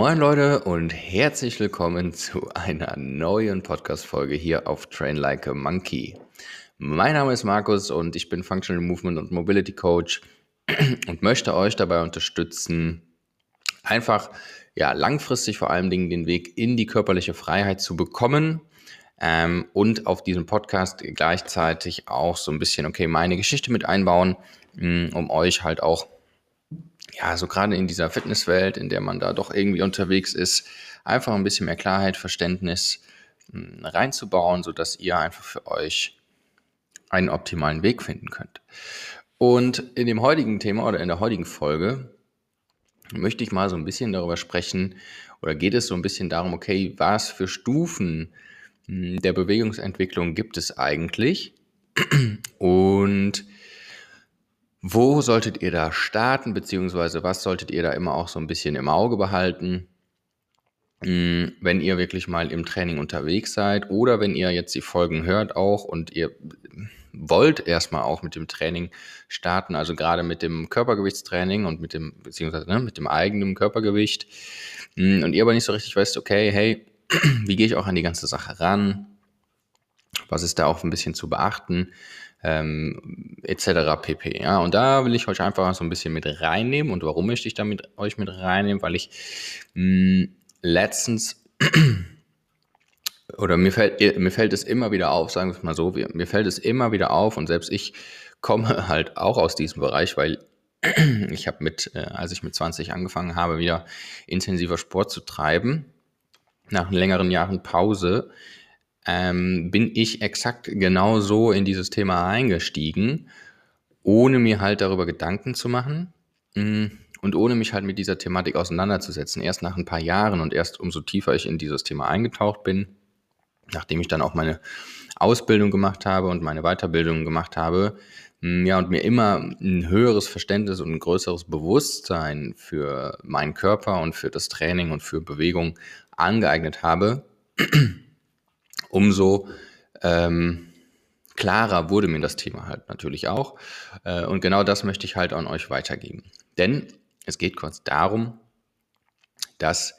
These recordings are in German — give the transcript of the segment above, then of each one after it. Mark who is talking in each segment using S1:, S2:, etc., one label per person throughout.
S1: Moin Leute und herzlich willkommen zu einer neuen Podcast-Folge hier auf Train Like a Monkey. Mein Name ist Markus und ich bin Functional Movement und Mobility Coach und möchte euch dabei unterstützen, einfach ja langfristig vor allen Dingen den Weg in die körperliche Freiheit zu bekommen ähm, und auf diesem Podcast gleichzeitig auch so ein bisschen, okay, meine Geschichte mit einbauen, mh, mm, um euch halt auch ja, so gerade in dieser Fitnesswelt, in der man da doch irgendwie unterwegs ist, einfach ein bisschen mehr Klarheit, Verständnis mh, reinzubauen, sodass ihr einfach für euch einen optimalen Weg finden könnt. Und in dem heutigen Thema oder in der heutigen Folge möchte ich mal so ein bisschen darüber sprechen oder geht es so ein bisschen darum, okay, was für Stufen hm, der Bewegungsentwicklung gibt es eigentlich und wo solltet ihr da starten, beziehungsweise was solltet ihr da immer auch so ein bisschen im Auge behalten, hm, wenn ihr wirklich mal im Training unterwegs seid oder wenn ihr jetzt die Folgen hört auch und ihr wollt erstmal auch mit dem Training starten, also gerade mit dem Körpergewichtstraining und mit dem, beziehungsweise ne, mit dem eigenen Körpergewicht hm, und ihr aber nicht so richtig weißt, okay, hey, wie gehe ich auch an die ganze Sache ran? Was ist da auch ein bisschen zu beachten? Ähm, etc. pp. Ja, und da will ich euch einfach so ein bisschen mit reinnehmen. Und warum möchte ich da mit euch mit reinnehmen? Weil ich mh, hm, letztens oder mir fällt, mir fällt es immer wieder auf, sagen wir es mal so, mir fällt es immer wieder auf und selbst ich komme halt auch aus diesem Bereich, weil ich habe mit, äh, als ich mit 20 angefangen habe, wieder intensiver Sport zu treiben, nach längeren Jahren Pause, ähm, bin ich exakt genau so in dieses Thema eingestiegen, ohne mir halt darüber Gedanken zu machen mm, und ohne mich halt mit dieser Thematik auseinanderzusetzen. Erst nach ein paar Jahren und erst umso tiefer ich in dieses Thema eingetaucht bin, nachdem ich dann auch meine Ausbildung gemacht habe und meine Weiterbildung gemacht habe, mm, ja, und mir immer ein höheres Verständnis und ein größeres Bewusstsein für meinen Körper und für das Training und für Bewegung angeeignet habe, umso ähm, klarer wurde mir das Thema halt natürlich auch. Äh, und genau das möchte ich halt an euch weitergeben. Denn es geht kurz darum, dass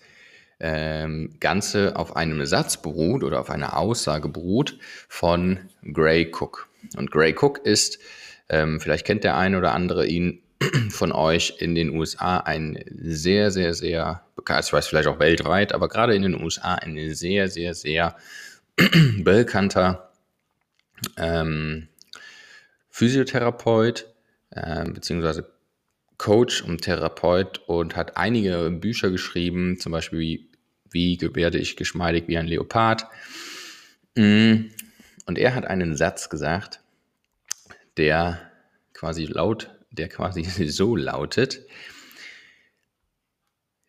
S1: ähm, Ganze auf einem Satz beruht oder auf einer Aussage beruht von Gray Cook. Und Gray Cook ist, ähm, vielleicht kennt der eine oder andere ihn von euch in den USA ein sehr, sehr, sehr bekannt, ich weiß vielleicht auch weltweit, aber gerade in den USA ein sehr, sehr, sehr bekannter ähm, Physiotherapeut äh, beziehungsweise Coach und Therapeut und hat einige Bücher geschrieben, zum Beispiel wie wie werde ich geschmeidig wie ein Leopard? Mm. Und er hat einen Satz gesagt, der quasi laut, der quasi so lautet.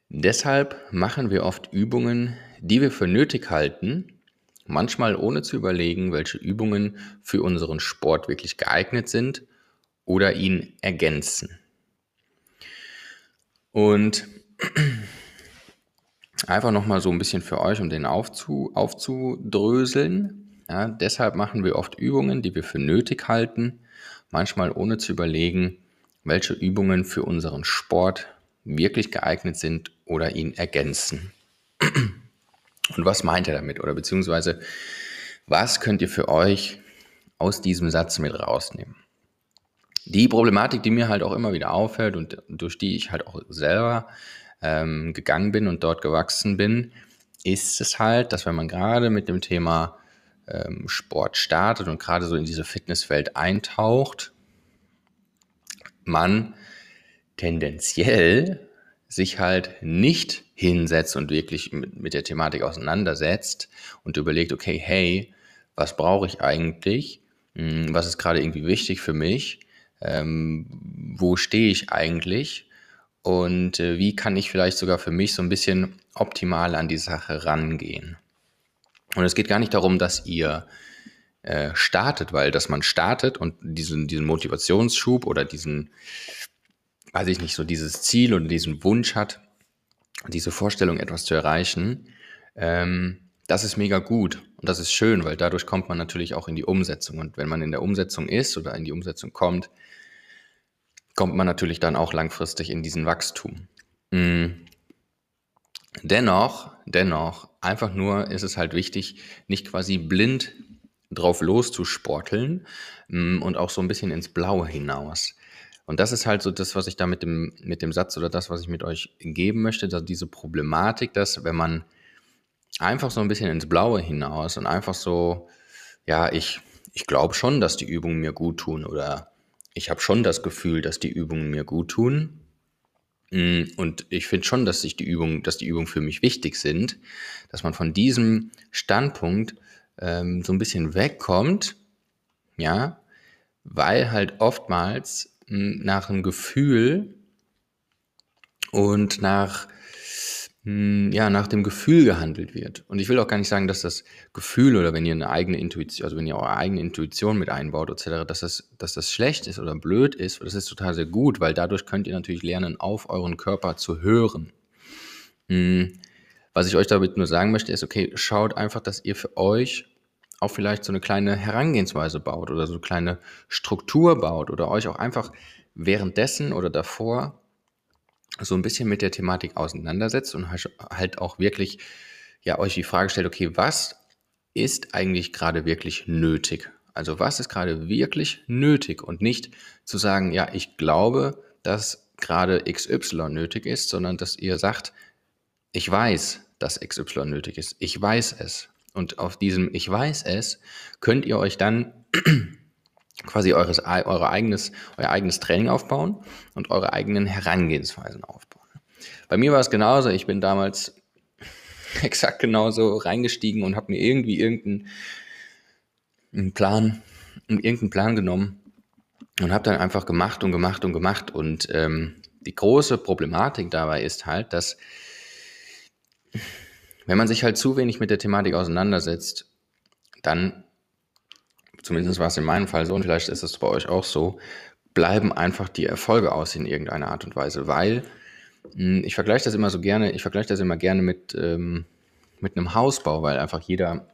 S1: Deshalb machen wir oft Übungen, die wir für nötig halten, manchmal ohne zu überlegen, welche Übungen für unseren Sport wirklich geeignet sind oder ihn ergänzen. Und einfach nochmal so ein bisschen für euch, um den aufzu, aufzudröseln. Ja, deshalb machen wir oft Übungen, die wir für nötig halten, manchmal ohne zu überlegen, welche Übungen für unseren Sport wirklich geeignet sind oder ihn ergänzen. Und was meint er damit? Oder beziehungsweise, was könnt ihr für euch aus diesem Satz mit rausnehmen? Die Problematik, die mir halt auch immer wieder auffällt und durch die ich halt auch selber ähm, gegangen bin und dort gewachsen bin, ist es halt, dass wenn man gerade mit dem Thema ähm, Sport startet und gerade so in diese Fitnesswelt eintaucht, man tendenziell sich halt nicht hinsetzt und wirklich mit, mit der Thematik auseinandersetzt und überlegt, okay, hey, was brauche ich eigentlich? Hm, was ist gerade irgendwie wichtig für mich? Ähm, wo stehe ich eigentlich? und äh, wie kann ich vielleicht sogar für mich so ein bisschen optimal an die Sache rangehen. Und es geht gar nicht darum, dass ihr äh, startet, weil dass man startet und diesen, diesen Motivationsschub oder diesen, weiß ich nicht, so dieses Ziel oder diesen Wunsch hat, diese Vorstellung, etwas zu erreichen, ähm, das ist mega gut und das ist schön, weil dadurch kommt man natürlich auch in die Umsetzung. Und wenn man in der Umsetzung ist oder in die Umsetzung kommt, kommt man natürlich dann auch langfristig in diesen Wachstum. Mhm. dennoch, dennoch, einfach nur ist es halt wichtig, nicht quasi blind drauf loszusporteln mm, und auch so ein bisschen ins Blaue hinaus. Und das ist halt so das, was ich da mit dem, mit dem Satz oder das, was ich mit euch geben möchte, dass diese Problematik, dass wenn man einfach so ein bisschen ins Blaue hinaus und einfach so, ja, ich, ich glaube schon, dass die Übungen mir gut tun oder ich habe schon das Gefühl, dass die Übungen mir gut tun. Mm, und ich finde schon, dass sich die Übungen, dass die Übungen für mich wichtig sind, dass man von diesem Standpunkt ähm, so ein bisschen wegkommt, ja, weil halt oftmals nach einem Gefühl und nach ja, nach dem Gefühl gehandelt wird. Und ich will auch gar nicht sagen, dass das Gefühl oder wenn ihr eine eigene Intuition, also wenn ihr eure eigene Intuition mit einbaut, etc., dass das, dass das schlecht ist oder blöd ist, das ist total sehr gut, weil dadurch könnt ihr natürlich lernen, auf euren Körper zu hören. Was ich euch damit nur sagen möchte, ist, okay, schaut einfach, dass ihr für euch auch vielleicht so eine kleine Herangehensweise baut oder so eine kleine Struktur baut oder euch auch einfach währenddessen oder davor so ein bisschen mit der Thematik auseinandersetzt und halt auch wirklich ja euch die Frage stellt, okay, was ist eigentlich gerade wirklich nötig? Also was ist gerade wirklich nötig und nicht zu sagen, ja, ich glaube, dass gerade XY nötig ist, sondern dass ihr sagt, ich weiß, dass XY nötig ist. Ich weiß es. Und auf diesem Ich weiß es könnt ihr euch dann quasi eures, eure eigenes, euer eigenes Training aufbauen und eure eigenen Herangehensweisen aufbauen. Bei mir war es genauso. Ich bin damals exakt genauso reingestiegen und habe mir irgendwie irgendeinen Plan, irgendeinen Plan genommen und habe dann einfach gemacht und gemacht und gemacht. Und ähm, die große Problematik dabei ist halt, dass wenn man sich halt zu wenig mit der Thematik auseinandersetzt, dann zumindest war es in meinem Fall so und vielleicht ist es bei euch auch so, bleiben einfach die Erfolge aus in irgendeiner Art und Weise, weil hm, ich vergleiche das immer so gerne, ich vergleiche das immer gerne mit, ähm, mit einem Hausbau, weil einfach jeder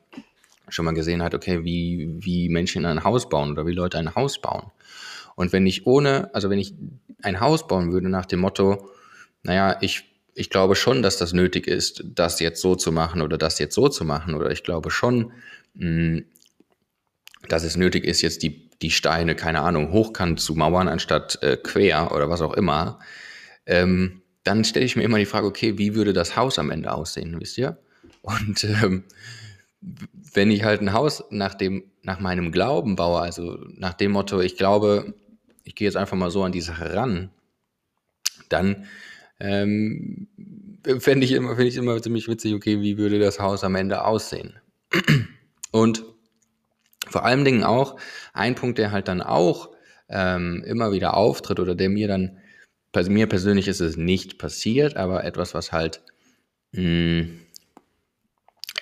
S1: schon mal gesehen hat, okay, wie, wie Menschen ein Haus bauen oder wie Leute ein Haus bauen. Und wenn ich ohne, also wenn ich ein Haus bauen würde nach dem Motto, naja, ich, ich glaube schon, dass das nötig ist, das jetzt so zu machen oder das jetzt so zu machen, oder ich glaube schon, mh, hm, dass es nötig ist, jetzt die, die Steine, keine Ahnung, hochkant zu mauern, anstatt äh, quer oder was auch immer, ähm, dann stelle ich mir immer die Frage, okay, wie würde das Haus am Ende aussehen, wisst ihr? Und ähm, wenn ich halt ein Haus nach, dem, nach meinem Glauben baue, also nach dem Motto, ich glaube, ich gehe jetzt einfach mal so an die Sache ran, dann ähm, fände ich, immer, find ich immer ziemlich witzig, okay, wie würde das Haus am Ende aussehen? Und vor allen Dingen auch ein Punkt, der halt dann auch ähm, immer wieder auftritt oder der mir dann, mir persönlich ist es nicht passiert, aber etwas, was halt mh, hm,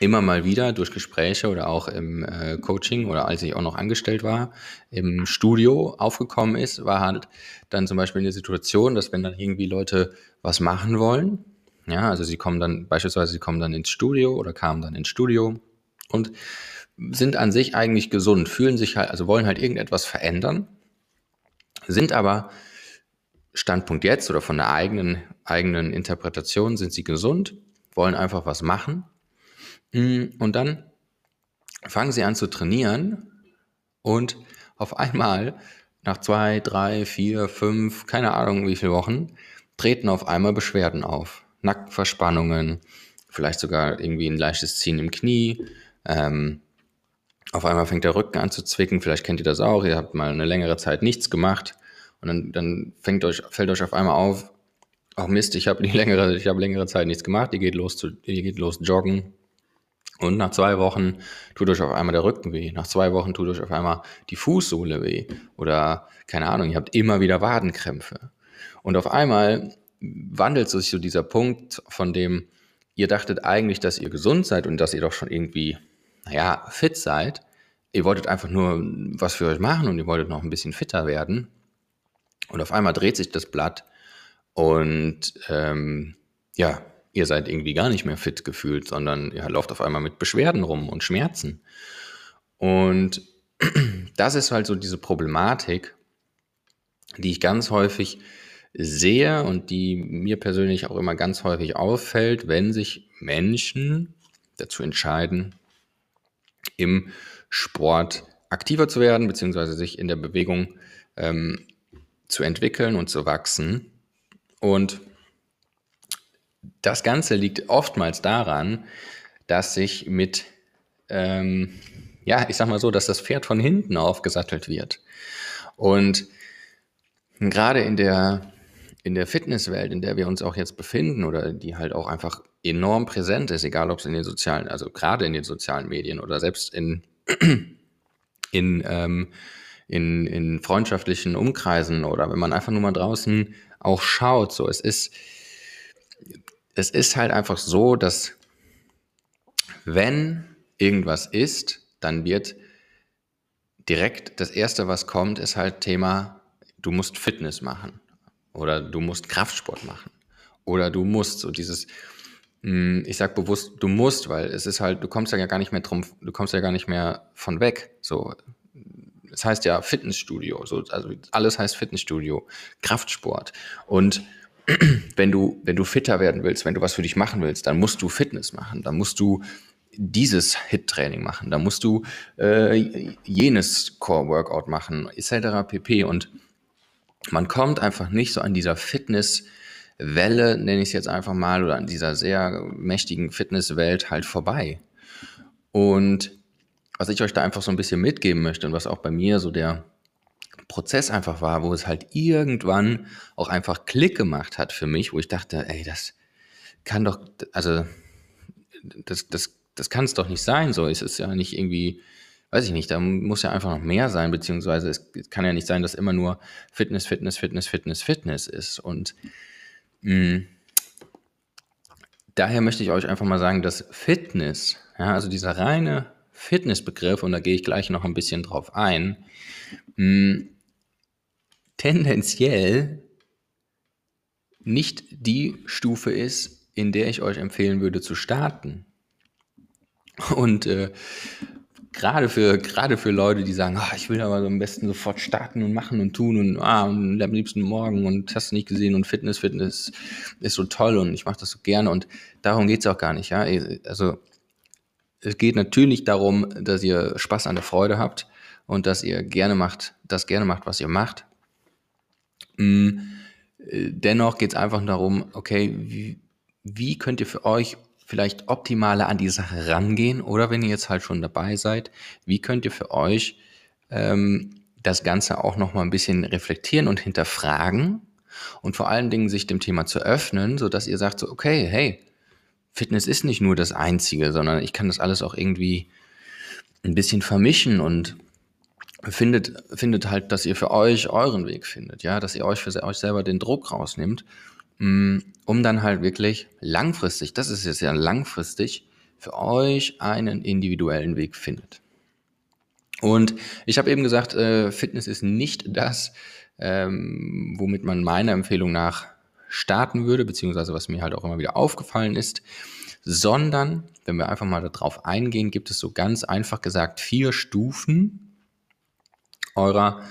S1: immer mal wieder durch Gespräche oder auch im äh, Coaching oder als ich auch noch angestellt war, im Studio aufgekommen ist, war halt dann zum Beispiel eine Situation, dass wenn dann irgendwie Leute was machen wollen, ja, also sie kommen dann, beispielsweise sie kommen dann ins Studio oder kamen dann ins Studio und sind an sich eigentlich gesund, fühlen sich halt, also wollen halt irgendetwas verändern, sind aber Standpunkt jetzt oder von der eigenen, eigenen Interpretation sind sie gesund, wollen einfach was machen. Mm, und dann fangen sie an zu trainieren und auf einmal nach zwei, drei, vier, fünf, keine Ahnung wie viele Wochen, treten auf einmal Beschwerden auf. Nackenverspannungen, vielleicht sogar irgendwie ein leichtes Ziehen im Knie, ähm, auf einmal fängt der Rücken an zu zwicken, vielleicht kennt ihr das auch, ihr habt mal eine längere Zeit nichts gemacht. Und dann, dann fängt euch, fällt euch auf einmal auf, ach Mist, ich habe längere, habe längere Zeit nichts gemacht, ihr geht los zu, ihr geht los joggen und nach zwei Wochen tut euch auf einmal der Rücken weh, nach zwei Wochen tut euch auf einmal die Fußsohle weh. Oder keine Ahnung, ihr habt immer wieder Wadenkrämpfe. Und auf einmal wandelt sich so dieser Punkt, von dem ihr dachtet eigentlich, dass ihr gesund seid und dass ihr doch schon irgendwie naja, fit seid, ihr wolltet einfach nur was für euch machen und ihr wolltet noch ein bisschen fitter werden. Und auf einmal dreht sich das Blatt und ähm, ja, ihr seid irgendwie gar nicht mehr fit gefühlt, sondern ihr lauft auf einmal mit Beschwerden rum und Schmerzen. Und das ist halt so diese Problematik, die ich ganz häufig sehe und die mir persönlich auch immer ganz häufig auffällt, wenn sich Menschen dazu entscheiden, im Sport aktiver zu werden, beziehungsweise sich in der Bewegung ähm, zu entwickeln und zu wachsen. Und das Ganze liegt oftmals daran, dass sich mit, ähm, ja, ich sag mal so, dass das Pferd von hinten aufgesattelt wird. Und gerade in der, in der Fitnesswelt, in der wir uns auch jetzt befinden oder die halt auch einfach enorm präsent ist, egal ob es in den sozialen, also gerade in den sozialen Medien oder selbst in, in, ähm, in, in freundschaftlichen Umkreisen oder wenn man einfach nur mal draußen auch schaut, so es ist, es ist halt einfach so, dass wenn irgendwas ist, dann wird direkt das erste, was kommt, ist halt Thema, du musst Fitness machen oder du musst Kraftsport machen oder du musst so dieses, hm, ich sag bewusst, du musst, weil es ist halt, du kommst ja gar nicht mehr drum, du kommst ja gar nicht mehr von weg. So, es heißt ja Fitnessstudio, so, also alles heißt Fitnessstudio, Kraftsport und wenn du, wenn du fitter werden willst, wenn du was für dich machen willst, dann musst du Fitness machen, dann musst du dieses Hit-Training machen, dann musst du äh, jenes Core-Workout machen, etc. pp. Und man kommt einfach nicht so an dieser Fitnesswelle, nenne ich es jetzt einfach mal, oder an dieser sehr mächtigen Fitnesswelt halt vorbei. Und was ich euch da einfach so ein bisschen mitgeben möchte und was auch bei mir so der Prozess einfach war, wo es halt irgendwann auch einfach Klick gemacht hat für mich, wo ich dachte, ey, das kann doch, also das, das, das kann es doch nicht sein, so. Ist es ja nicht irgendwie, weiß ich nicht, da muss ja einfach noch mehr sein, beziehungsweise es kann ja nicht sein, dass immer nur Fitness, Fitness, Fitness, Fitness, Fitness ist. Und mh, mm, daher möchte ich euch einfach mal sagen, dass Fitness, ja, also dieser reine Fitnessbegriff, und da gehe ich gleich noch ein bisschen drauf ein, mh, mm, tendenziell nicht die Stufe ist, in der ich euch empfehlen würde zu starten. Und äh, gerade für, gerade für Leute, die sagen, ach, ich will aber so am besten sofort starten und machen und tun und, ah, und am liebsten morgen und hast du nicht gesehen und Fitness, Fitness ist so toll und ich mache das so gerne und darum geht es auch gar nicht. Ja? Also es geht natürlich darum, dass ihr Spaß an der Freude habt und dass ihr gerne macht, das gerne macht, was ihr macht. Mm, äh, dennoch geht es einfach darum, okay, wie, wie könnt ihr für euch vielleicht optimaler an die Sache rangehen? Oder wenn ihr jetzt halt schon dabei seid, wie könnt ihr für euch ähm, das Ganze auch nochmal ein bisschen reflektieren und hinterfragen? Und vor allen Dingen sich dem Thema zu öffnen, sodass ihr sagt so, okay, hey, Fitness ist nicht nur das Einzige, sondern ich kann das alles auch irgendwie ein bisschen vermischen und findet, findet halt, dass ihr für euch euren Weg findet, ja, dass ihr euch für euch selber den Druck rausnimmt, mm, um dann halt wirklich langfristig, das ist jetzt ja langfristig, für euch einen individuellen Weg findet. Und ich habe eben gesagt, äh, Fitness ist nicht das, ähm, womit man meiner Empfehlung nach starten würde, beziehungsweise was mir halt auch immer wieder aufgefallen ist, sondern, wenn wir einfach mal darauf eingehen, gibt es so ganz einfach gesagt vier Stufen, eurer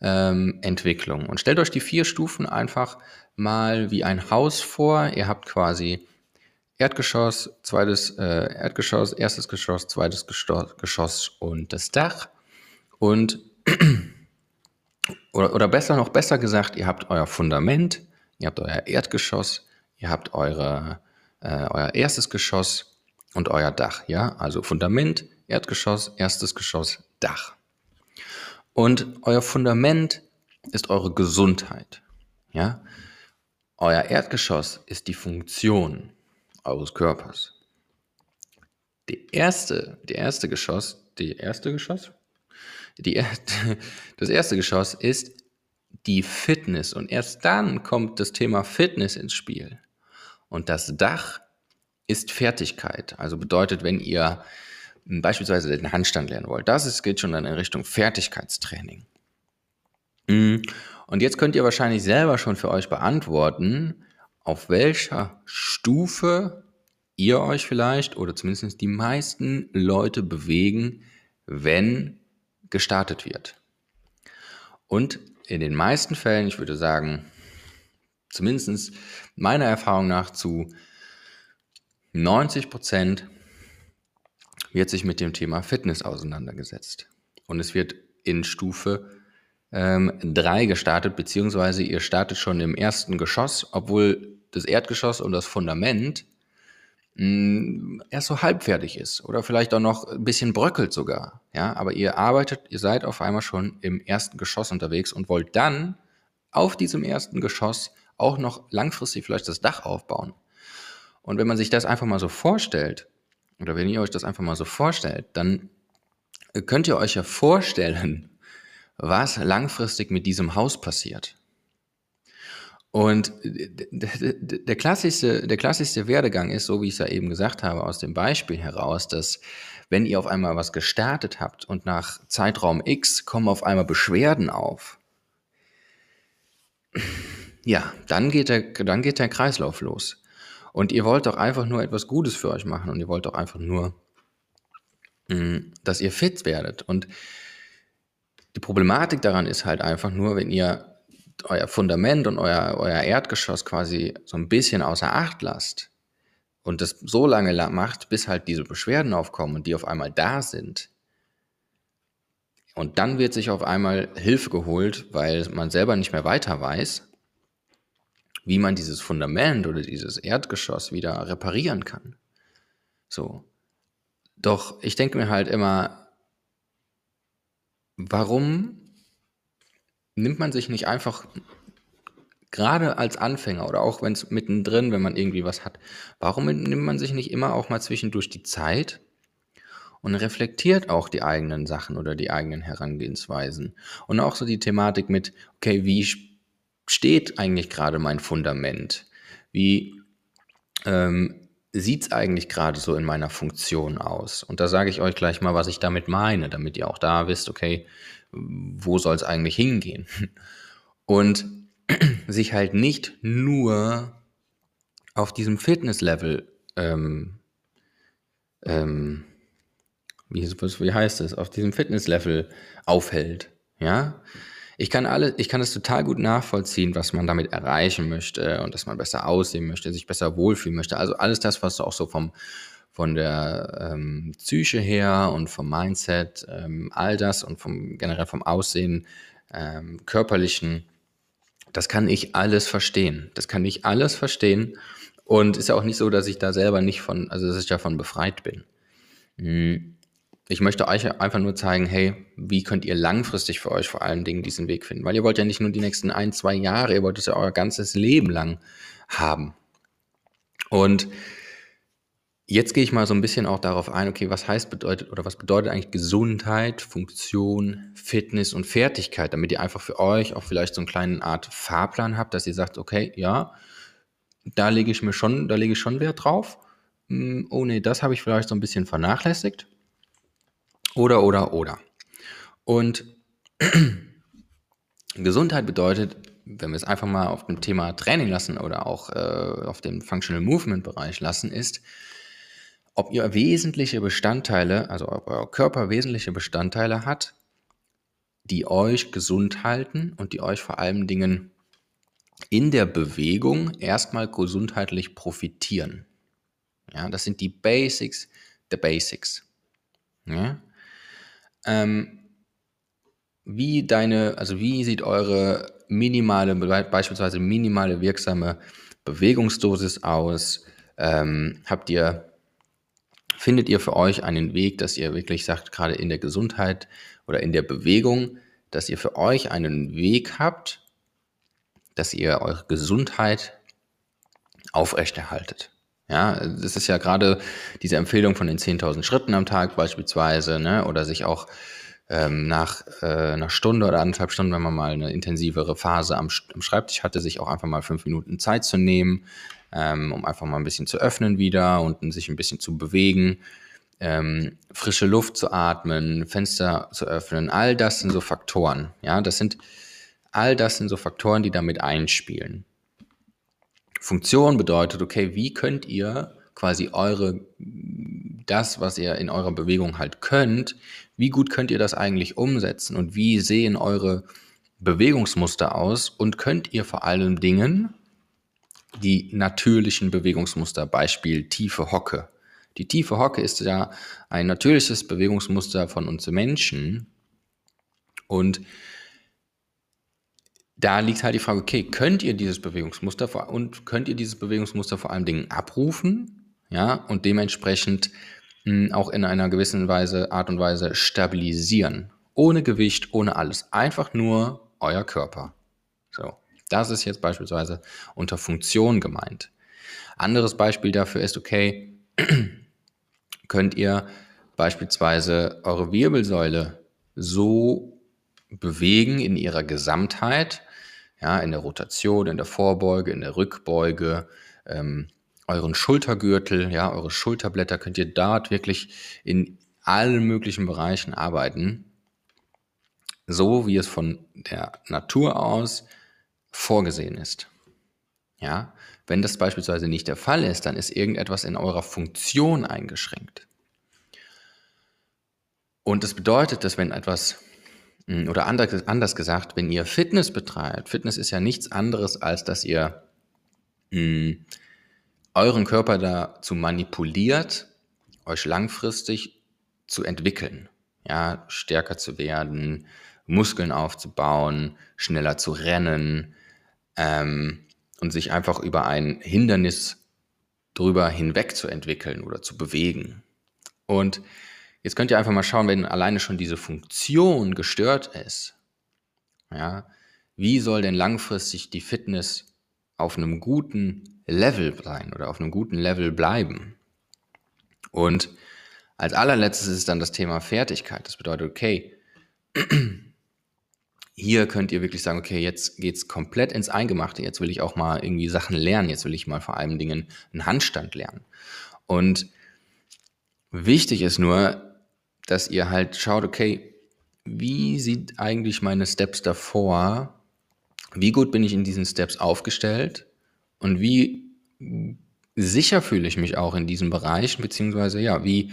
S1: ähm, Entwicklung. Und stellt euch die vier Stufen einfach mal wie ein Haus vor. Ihr habt quasi Erdgeschoss, zweites äh, Erdgeschoss, erstes Geschoss, zweites Geschoss und das Dach. Und oder, oder besser noch besser gesagt, ihr habt euer Fundament, ihr habt euer Erdgeschoss, ihr habt eure, äh, euer erstes Geschoss und euer Dach. Ja, also Fundament, Erdgeschoss, erstes Geschoss, Dach. Und euer Fundament ist eure Gesundheit. Ja? Euer Erdgeschoss ist die Funktion eures Körpers. Die erste, die erste Geschoss, die erste Geschoss? Die, das erste Geschoss ist die Fitness und erst dann kommt das Thema Fitness ins Spiel. Und das Dach ist Fertigkeit. Also bedeutet, wenn ihr beispielsweise den Handstand lernen wollt, das ist, geht schon dann in Richtung Fertigkeitstraining. Und jetzt könnt ihr wahrscheinlich selber schon für euch beantworten, auf welcher Stufe ihr euch vielleicht oder zumindest die meisten Leute bewegen, wenn gestartet wird. Und in den meisten Fällen, ich würde sagen zumindest meiner Erfahrung nach zu 90 Prozent wird sich mit dem Thema Fitness auseinandergesetzt. Und es wird in Stufe 3 ähm, gestartet, beziehungsweise ihr startet schon im ersten Geschoss, obwohl das Erdgeschoss und das Fundament mh, mm, erst so halbfertig ist oder vielleicht auch noch ein bisschen bröckelt sogar. Ja, aber ihr arbeitet, ihr seid auf einmal schon im ersten Geschoss unterwegs und wollt dann auf diesem ersten Geschoss auch noch langfristig vielleicht das Dach aufbauen. Und wenn man sich das einfach mal so vorstellt, oder wenn ihr euch das einfach mal so vorstellt, dann könnt ihr euch ja vorstellen, was langfristig mit diesem Haus passiert. Und der klassischste, der klassischste Werdegang ist, so wie ich es ja eben gesagt habe, aus dem Beispiel heraus, dass wenn ihr auf einmal was gestartet habt und nach Zeitraum X kommen auf einmal Beschwerden auf, ja, dann geht der, dann geht der Kreislauf los. Und ihr wollt doch einfach nur etwas Gutes für euch machen und ihr wollt doch einfach nur, mm, dass ihr fit werdet. Und die Problematik daran ist halt einfach nur, wenn ihr euer Fundament und euer, euer Erdgeschoss quasi so ein bisschen außer Acht lasst und das so lange macht, bis halt diese Beschwerden aufkommen und die auf einmal da sind. Und dann wird sich auf einmal Hilfe geholt, weil man selber nicht mehr weiter weiß, wie man dieses Fundament oder dieses Erdgeschoss wieder reparieren kann. So. Doch ich denke mir halt immer, warum nimmt man sich nicht einfach gerade als Anfänger oder auch wenn es mittendrin, wenn man irgendwie was hat, warum nimmt man sich nicht immer auch mal zwischendurch die Zeit und reflektiert auch die eigenen Sachen oder die eigenen Herangehensweisen? Und auch so die Thematik mit, okay, wie steht eigentlich gerade mein Fundament? Wie ähm, sieht es eigentlich gerade so in meiner Funktion aus? Und da sage ich euch gleich mal, was ich damit meine, damit ihr auch da wisst, okay, wo soll es eigentlich hingehen? Und sich halt nicht nur auf diesem Fitness-Level, ähm, ähm, wie, wie heißt es, auf diesem Fitness-Level aufhält. Ja, ich kann alle, ich kann es total gut nachvollziehen, was man damit erreichen möchte und dass man besser aussehen möchte, sich besser wohlfühlen möchte. Also alles das, was auch so vom von der ähm, Psyche her und vom Mindset, ähm, all das und vom generell vom Aussehen, ähm, körperlichen, das kann ich alles verstehen. Das kann ich alles verstehen. Und ist ja auch nicht so, dass ich da selber nicht von, also dass ich davon befreit bin. Hm. Ich möchte euch einfach nur zeigen, hey, wie könnt ihr langfristig für euch vor allen Dingen diesen Weg finden? Weil ihr wollt ja nicht nur die nächsten ein, zwei Jahre, ihr wollt es ja euer ganzes Leben lang haben. Und Jetzt gehe ich mal so ein bisschen auch darauf ein, okay, was heißt bedeutet oder was bedeutet eigentlich Gesundheit, Funktion, Fitness und Fertigkeit, damit ihr einfach für euch auch vielleicht so einen kleinen Art Fahrplan habt, dass ihr sagt, okay, ja, da lege ich mir schon, da lege ich schon Wert drauf. Hm, oh nee, das habe ich vielleicht so ein bisschen vernachlässigt. Oder, oder, oder. Und Gesundheit bedeutet, wenn wir es einfach mal auf dem Thema Training lassen oder auch äh, auf dem Functional Movement Bereich lassen, ist, ob ihr wesentliche Bestandteile, also ob euer Körper wesentliche Bestandteile hat, die euch gesund halten und die euch vor allen Dingen in der Bewegung erstmal gesundheitlich profitieren. Ja, das sind die Basics der Basics. Ja? Ähm, wie deine, also wie sieht eure minimale, beispielsweise minimale wirksame Bewegungsdosis aus? Ähm, habt ihr findet ihr für euch einen Weg, dass ihr wirklich sagt, gerade in der Gesundheit oder in der Bewegung, dass ihr für euch einen Weg habt, dass ihr eure Gesundheit aufrechterhaltet. Ja, das ist ja gerade diese Empfehlung von den 10.000 Schritten am Tag beispielsweise, ne, oder sich auch ähm, nach äh, einer Stunde oder anderthalb Stunden, wenn man mal eine intensivere Phase am, am Schreibtisch hatte, sich auch einfach mal fünf Minuten Zeit zu nehmen, ähm, um einfach mal ein bisschen zu öffnen wieder und sich ein bisschen zu bewegen, ähm, frische Luft zu atmen, Fenster zu öffnen. All das sind so Faktoren. Ja, das sind all das sind so Faktoren, die damit einspielen. Funktion bedeutet, okay, wie könnt ihr quasi eure, das, was ihr in eurer Bewegung halt könnt, wie gut könnt ihr das eigentlich umsetzen und wie sehen eure Bewegungsmuster aus und könnt ihr vor allen Dingen die natürlichen Bewegungsmuster, Beispiel tiefe Hocke. Die tiefe Hocke ist ja ein natürliches Bewegungsmuster von uns Menschen. Und da liegt halt die Frage, okay, könnt ihr dieses Bewegungsmuster vor, und könnt ihr dieses Bewegungsmuster vor allen Dingen abrufen, ja, und dementsprechend mh, hm, auch in einer gewissen Weise, Art und Weise stabilisieren. Ohne Gewicht, ohne alles. Einfach nur euer Körper. So. Das ist jetzt beispielsweise unter Funktion gemeint. Anderes Beispiel dafür ist, okay, könnt ihr beispielsweise eure Wirbelsäule so bewegen in ihrer Gesamtheit, ja, in der Rotation, in der Vorbeuge, in der Rückbeuge, ähm, euren Schultergürtel, ja, eure Schulterblätter könnt ihr dort wirklich in allen möglichen Bereichen arbeiten, so wie es von der Natur aus vorgesehen ist. Ja, wenn das beispielsweise nicht der Fall ist, dann ist irgendetwas in eurer Funktion eingeschränkt. Und das bedeutet, dass wenn etwas, oder anders gesagt, wenn ihr Fitness betreibt, Fitness ist ja nichts anderes, als dass ihr hm, euren Körper dazu manipuliert, euch langfristig zu entwickeln, ja, stärker zu werden, Muskeln aufzubauen, schneller zu rennen ähm, und sich einfach über ein Hindernis drüber hinweg zu entwickeln oder zu bewegen. Und jetzt könnt ihr einfach mal schauen, wenn alleine schon diese Funktion gestört ist, ja, wie soll denn langfristig die Fitness auf einem guten Level sein oder auf einem guten Level bleiben? Und als allerletztes ist dann das Thema Fertigkeit. Das bedeutet, okay, hier könnt ihr wirklich sagen, okay, jetzt geht es komplett ins Eingemachte. Jetzt will ich auch mal irgendwie Sachen lernen. Jetzt will ich mal vor allen Dingen einen Handstand lernen. Und wichtig ist nur, dass ihr halt schaut, okay, wie sieht eigentlich meine Steps davor? Wie gut bin ich in diesen Steps aufgestellt? Und wie sicher fühle ich mich auch in diesen Bereichen, beziehungsweise ja, wie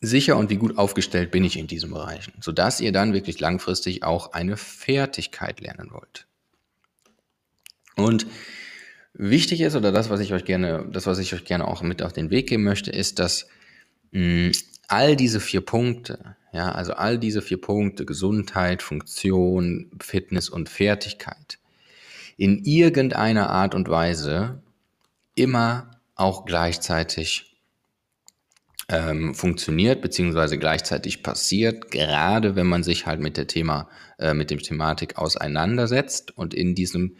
S1: sicher und wie gut aufgestellt bin ich in diesen Bereichen, sodass ihr dann wirklich langfristig auch eine Fertigkeit lernen wollt. Und wichtig ist, oder das, was ich euch gerne, das, was ich euch gerne auch mit auf den Weg geben möchte, ist, dass mh, all diese vier Punkte, ja, also all diese vier Punkte, Gesundheit, Funktion, Fitness und Fertigkeit, in irgendeiner Art und Weise immer auch gleichzeitig ähm, funktioniert beziehungsweise gleichzeitig passiert, gerade wenn man sich halt mit der Thema, äh, mit dem Thematik auseinandersetzt und in diesem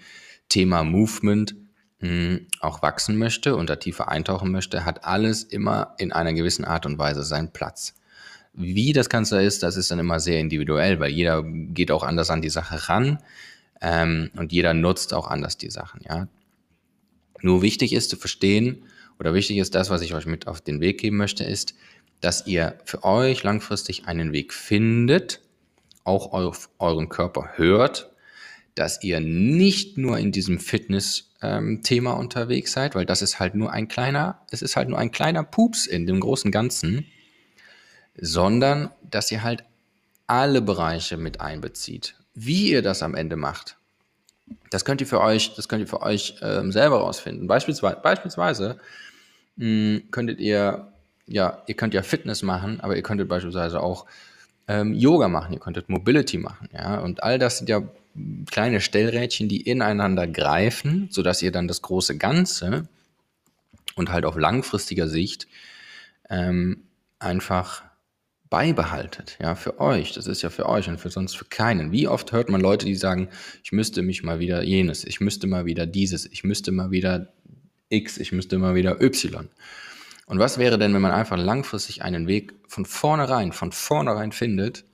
S1: Thema Movement mh, auch wachsen möchte und da tiefer eintauchen möchte, hat alles immer in einer gewissen Art und Weise seinen Platz. Wie das Ganze ist, das ist dann immer sehr individuell, weil jeder geht auch anders an die Sache ran ähm, und jeder nutzt auch anders die Sachen. Ja, nur wichtig ist zu verstehen, oder wichtig ist das, was ich euch mit auf den Weg geben möchte, ist, dass ihr für euch langfristig einen Weg findet, auch auf euren Körper hört, dass ihr nicht nur in diesem Fitness-Thema ähm, unterwegs seid, weil das ist halt nur ein kleiner, es ist halt nur ein kleiner Pups in dem großen Ganzen, sondern dass ihr halt alle Bereiche mit einbezieht. Wie ihr das am Ende macht, das könnt ihr für euch, das könnt ihr für euch ähm, selber rausfinden. Beispielsweise, beispielsweise mh, hm, könntet ihr, ja, ihr könnt ja Fitness machen, aber ihr könntet beispielsweise auch ähm, Yoga machen, ihr könntet Mobility machen, ja, und all das sind ja kleine Stellrädchen, die ineinander greifen, sodass ihr dann das große Ganze und halt auf langfristiger Sicht ähm, einfach beibehaltet, ja, für euch. Das ist ja für euch und für sonst für keinen. Wie oft hört man Leute, die sagen, ich müsste mich mal wieder jenes, ich müsste mal wieder dieses, ich müsste mal wieder X, ich müsste mal wieder Y. Und was wäre denn, wenn man einfach langfristig einen Weg von vornherein, von vornherein findet,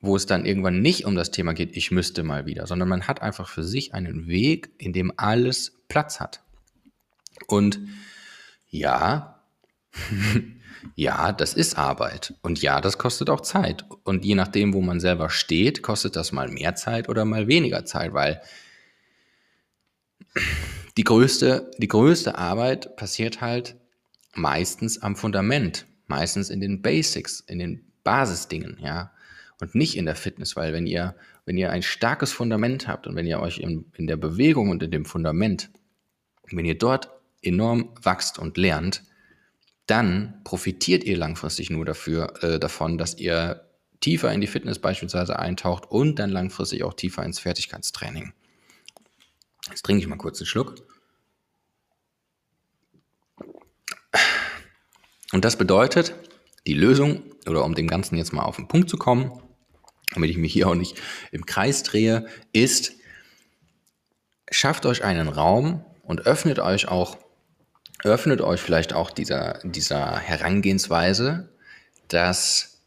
S1: wo es dann irgendwann nicht um das Thema geht, ich müsste mal wieder, sondern man hat einfach für sich einen Weg, in dem alles Platz hat. Und ja, ja, das ist Arbeit. Und ja, das kostet auch Zeit. Und je nachdem, wo man selber steht, kostet das mal mehr Zeit oder mal weniger Zeit, weil die größte, die größte Arbeit passiert halt meistens am Fundament, meistens in den Basics, in den Basisdingen, ja. Und nicht in der Fitness, weil wenn ihr, wenn ihr ein starkes Fundament habt und wenn ihr euch in, in der Bewegung und in dem Fundament wenn ihr dort enorm wachst und lernt, dann profitiert ihr langfristig nur dafür, äh, davon, dass ihr tiefer in die Fitness beispielsweise eintaucht und dann langfristig auch tiefer ins Fertigkeitstraining. Jetzt trinke ich mal kurz einen Schluck. Und das bedeutet, die Lösung, oder um dem Ganzen jetzt mal auf den Punkt zu kommen, damit ich mich hier auch nicht im Kreis drehe, ist, schafft euch einen Raum und öffnet euch auch, öffnet euch vielleicht auch dieser, dieser Herangehensweise, dass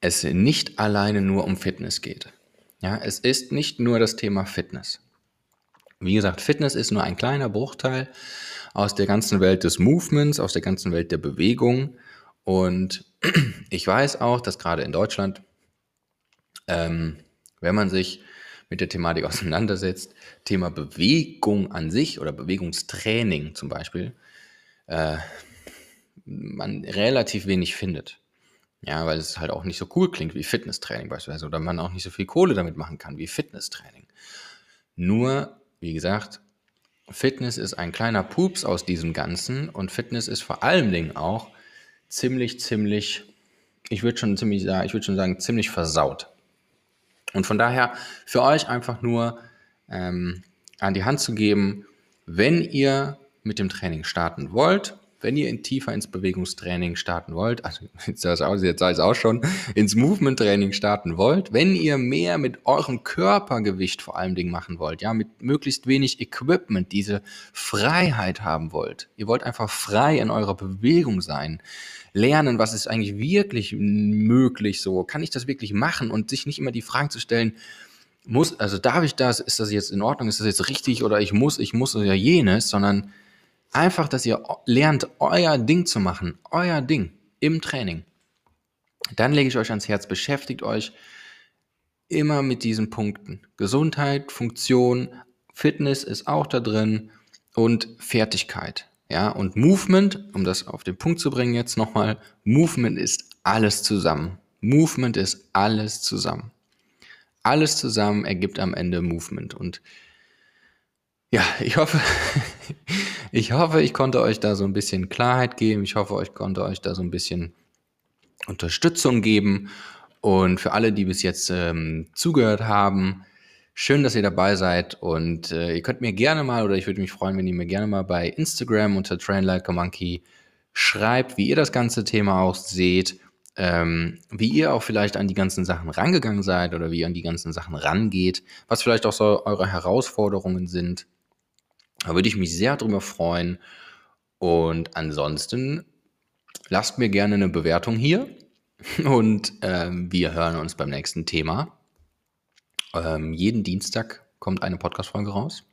S1: es nicht alleine nur um Fitness geht. Ja, es ist nicht nur das Thema Fitness. Wie gesagt, Fitness ist nur ein kleiner Bruchteil aus der ganzen Welt des Movements, aus der ganzen Welt der Bewegung. Und ich weiß auch, dass gerade in Deutschland, ähm, wenn man sich mit der Thematik auseinandersetzt, Thema Bewegung an sich oder Bewegungstraining zum Beispiel, äh, man relativ wenig findet. Ja, weil es halt auch nicht so cool klingt wie Fitnesstraining beispielsweise oder man auch nicht so viel Kohle damit machen kann wie Fitnesstraining. Nur, wie gesagt, Fitness ist ein kleiner Pups aus diesem Ganzen und Fitness ist vor allen Dingen auch ziemlich, ziemlich, ich würde schon ziemlich sagen, ich würde schon sagen, ziemlich versaut. Und von daher für euch einfach nur ähm, an die Hand zu geben, wenn ihr mit dem Training starten wollt, wenn ihr in tiefer ins Bewegungstraining starten wollt, also jetzt sah es auch schon, ins Movement-Training starten wollt, wenn ihr mehr mit eurem Körpergewicht vor allem Dingen machen wollt, ja, mit möglichst wenig Equipment, diese Freiheit haben wollt, ihr wollt einfach frei in eurer Bewegung sein, lernen, was ist eigentlich wirklich möglich so, kann ich das wirklich machen? Und sich nicht immer die Fragen zu stellen, muss, also darf ich das, ist das jetzt in Ordnung, ist das jetzt richtig oder ich muss, ich muss oder jenes, sondern Einfach, dass ihr lernt, euer Ding zu machen, euer Ding im Training. Dann lege ich euch ans Herz, beschäftigt euch immer mit diesen Punkten. Gesundheit, Funktion, Fitness ist auch da drin und Fertigkeit. Ja, und Movement, um das auf den Punkt zu bringen jetzt nochmal, Movement ist alles zusammen. Movement ist alles zusammen. Alles zusammen ergibt am Ende Movement. Und ja, ich hoffe, ich hoffe, ich konnte euch da so ein bisschen Klarheit geben. Ich hoffe, ich konnte euch da so ein bisschen Unterstützung geben. Und für alle, die bis jetzt ähm, zugehört haben, schön, dass ihr dabei seid. Und äh, ihr könnt mir gerne mal, oder ich würde mich freuen, wenn ihr mir gerne mal bei Instagram unter Train Like a Monkey schreibt, wie ihr das ganze Thema auch seht. Ähm, wie ihr auch vielleicht an die ganzen Sachen rangegangen seid oder wie ihr an die ganzen Sachen rangeht, was vielleicht auch so eure Herausforderungen sind. Da würde ich mich sehr drüber freuen. Und ansonsten lasst mir gerne eine Bewertung hier. Und ähm, wir hören uns beim nächsten Thema. Ähm, jeden Dienstag kommt eine Podcast-Folge raus.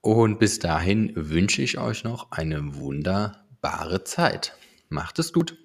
S1: Und bis dahin wünsche ich euch noch eine wunderbare Zeit. Macht es gut.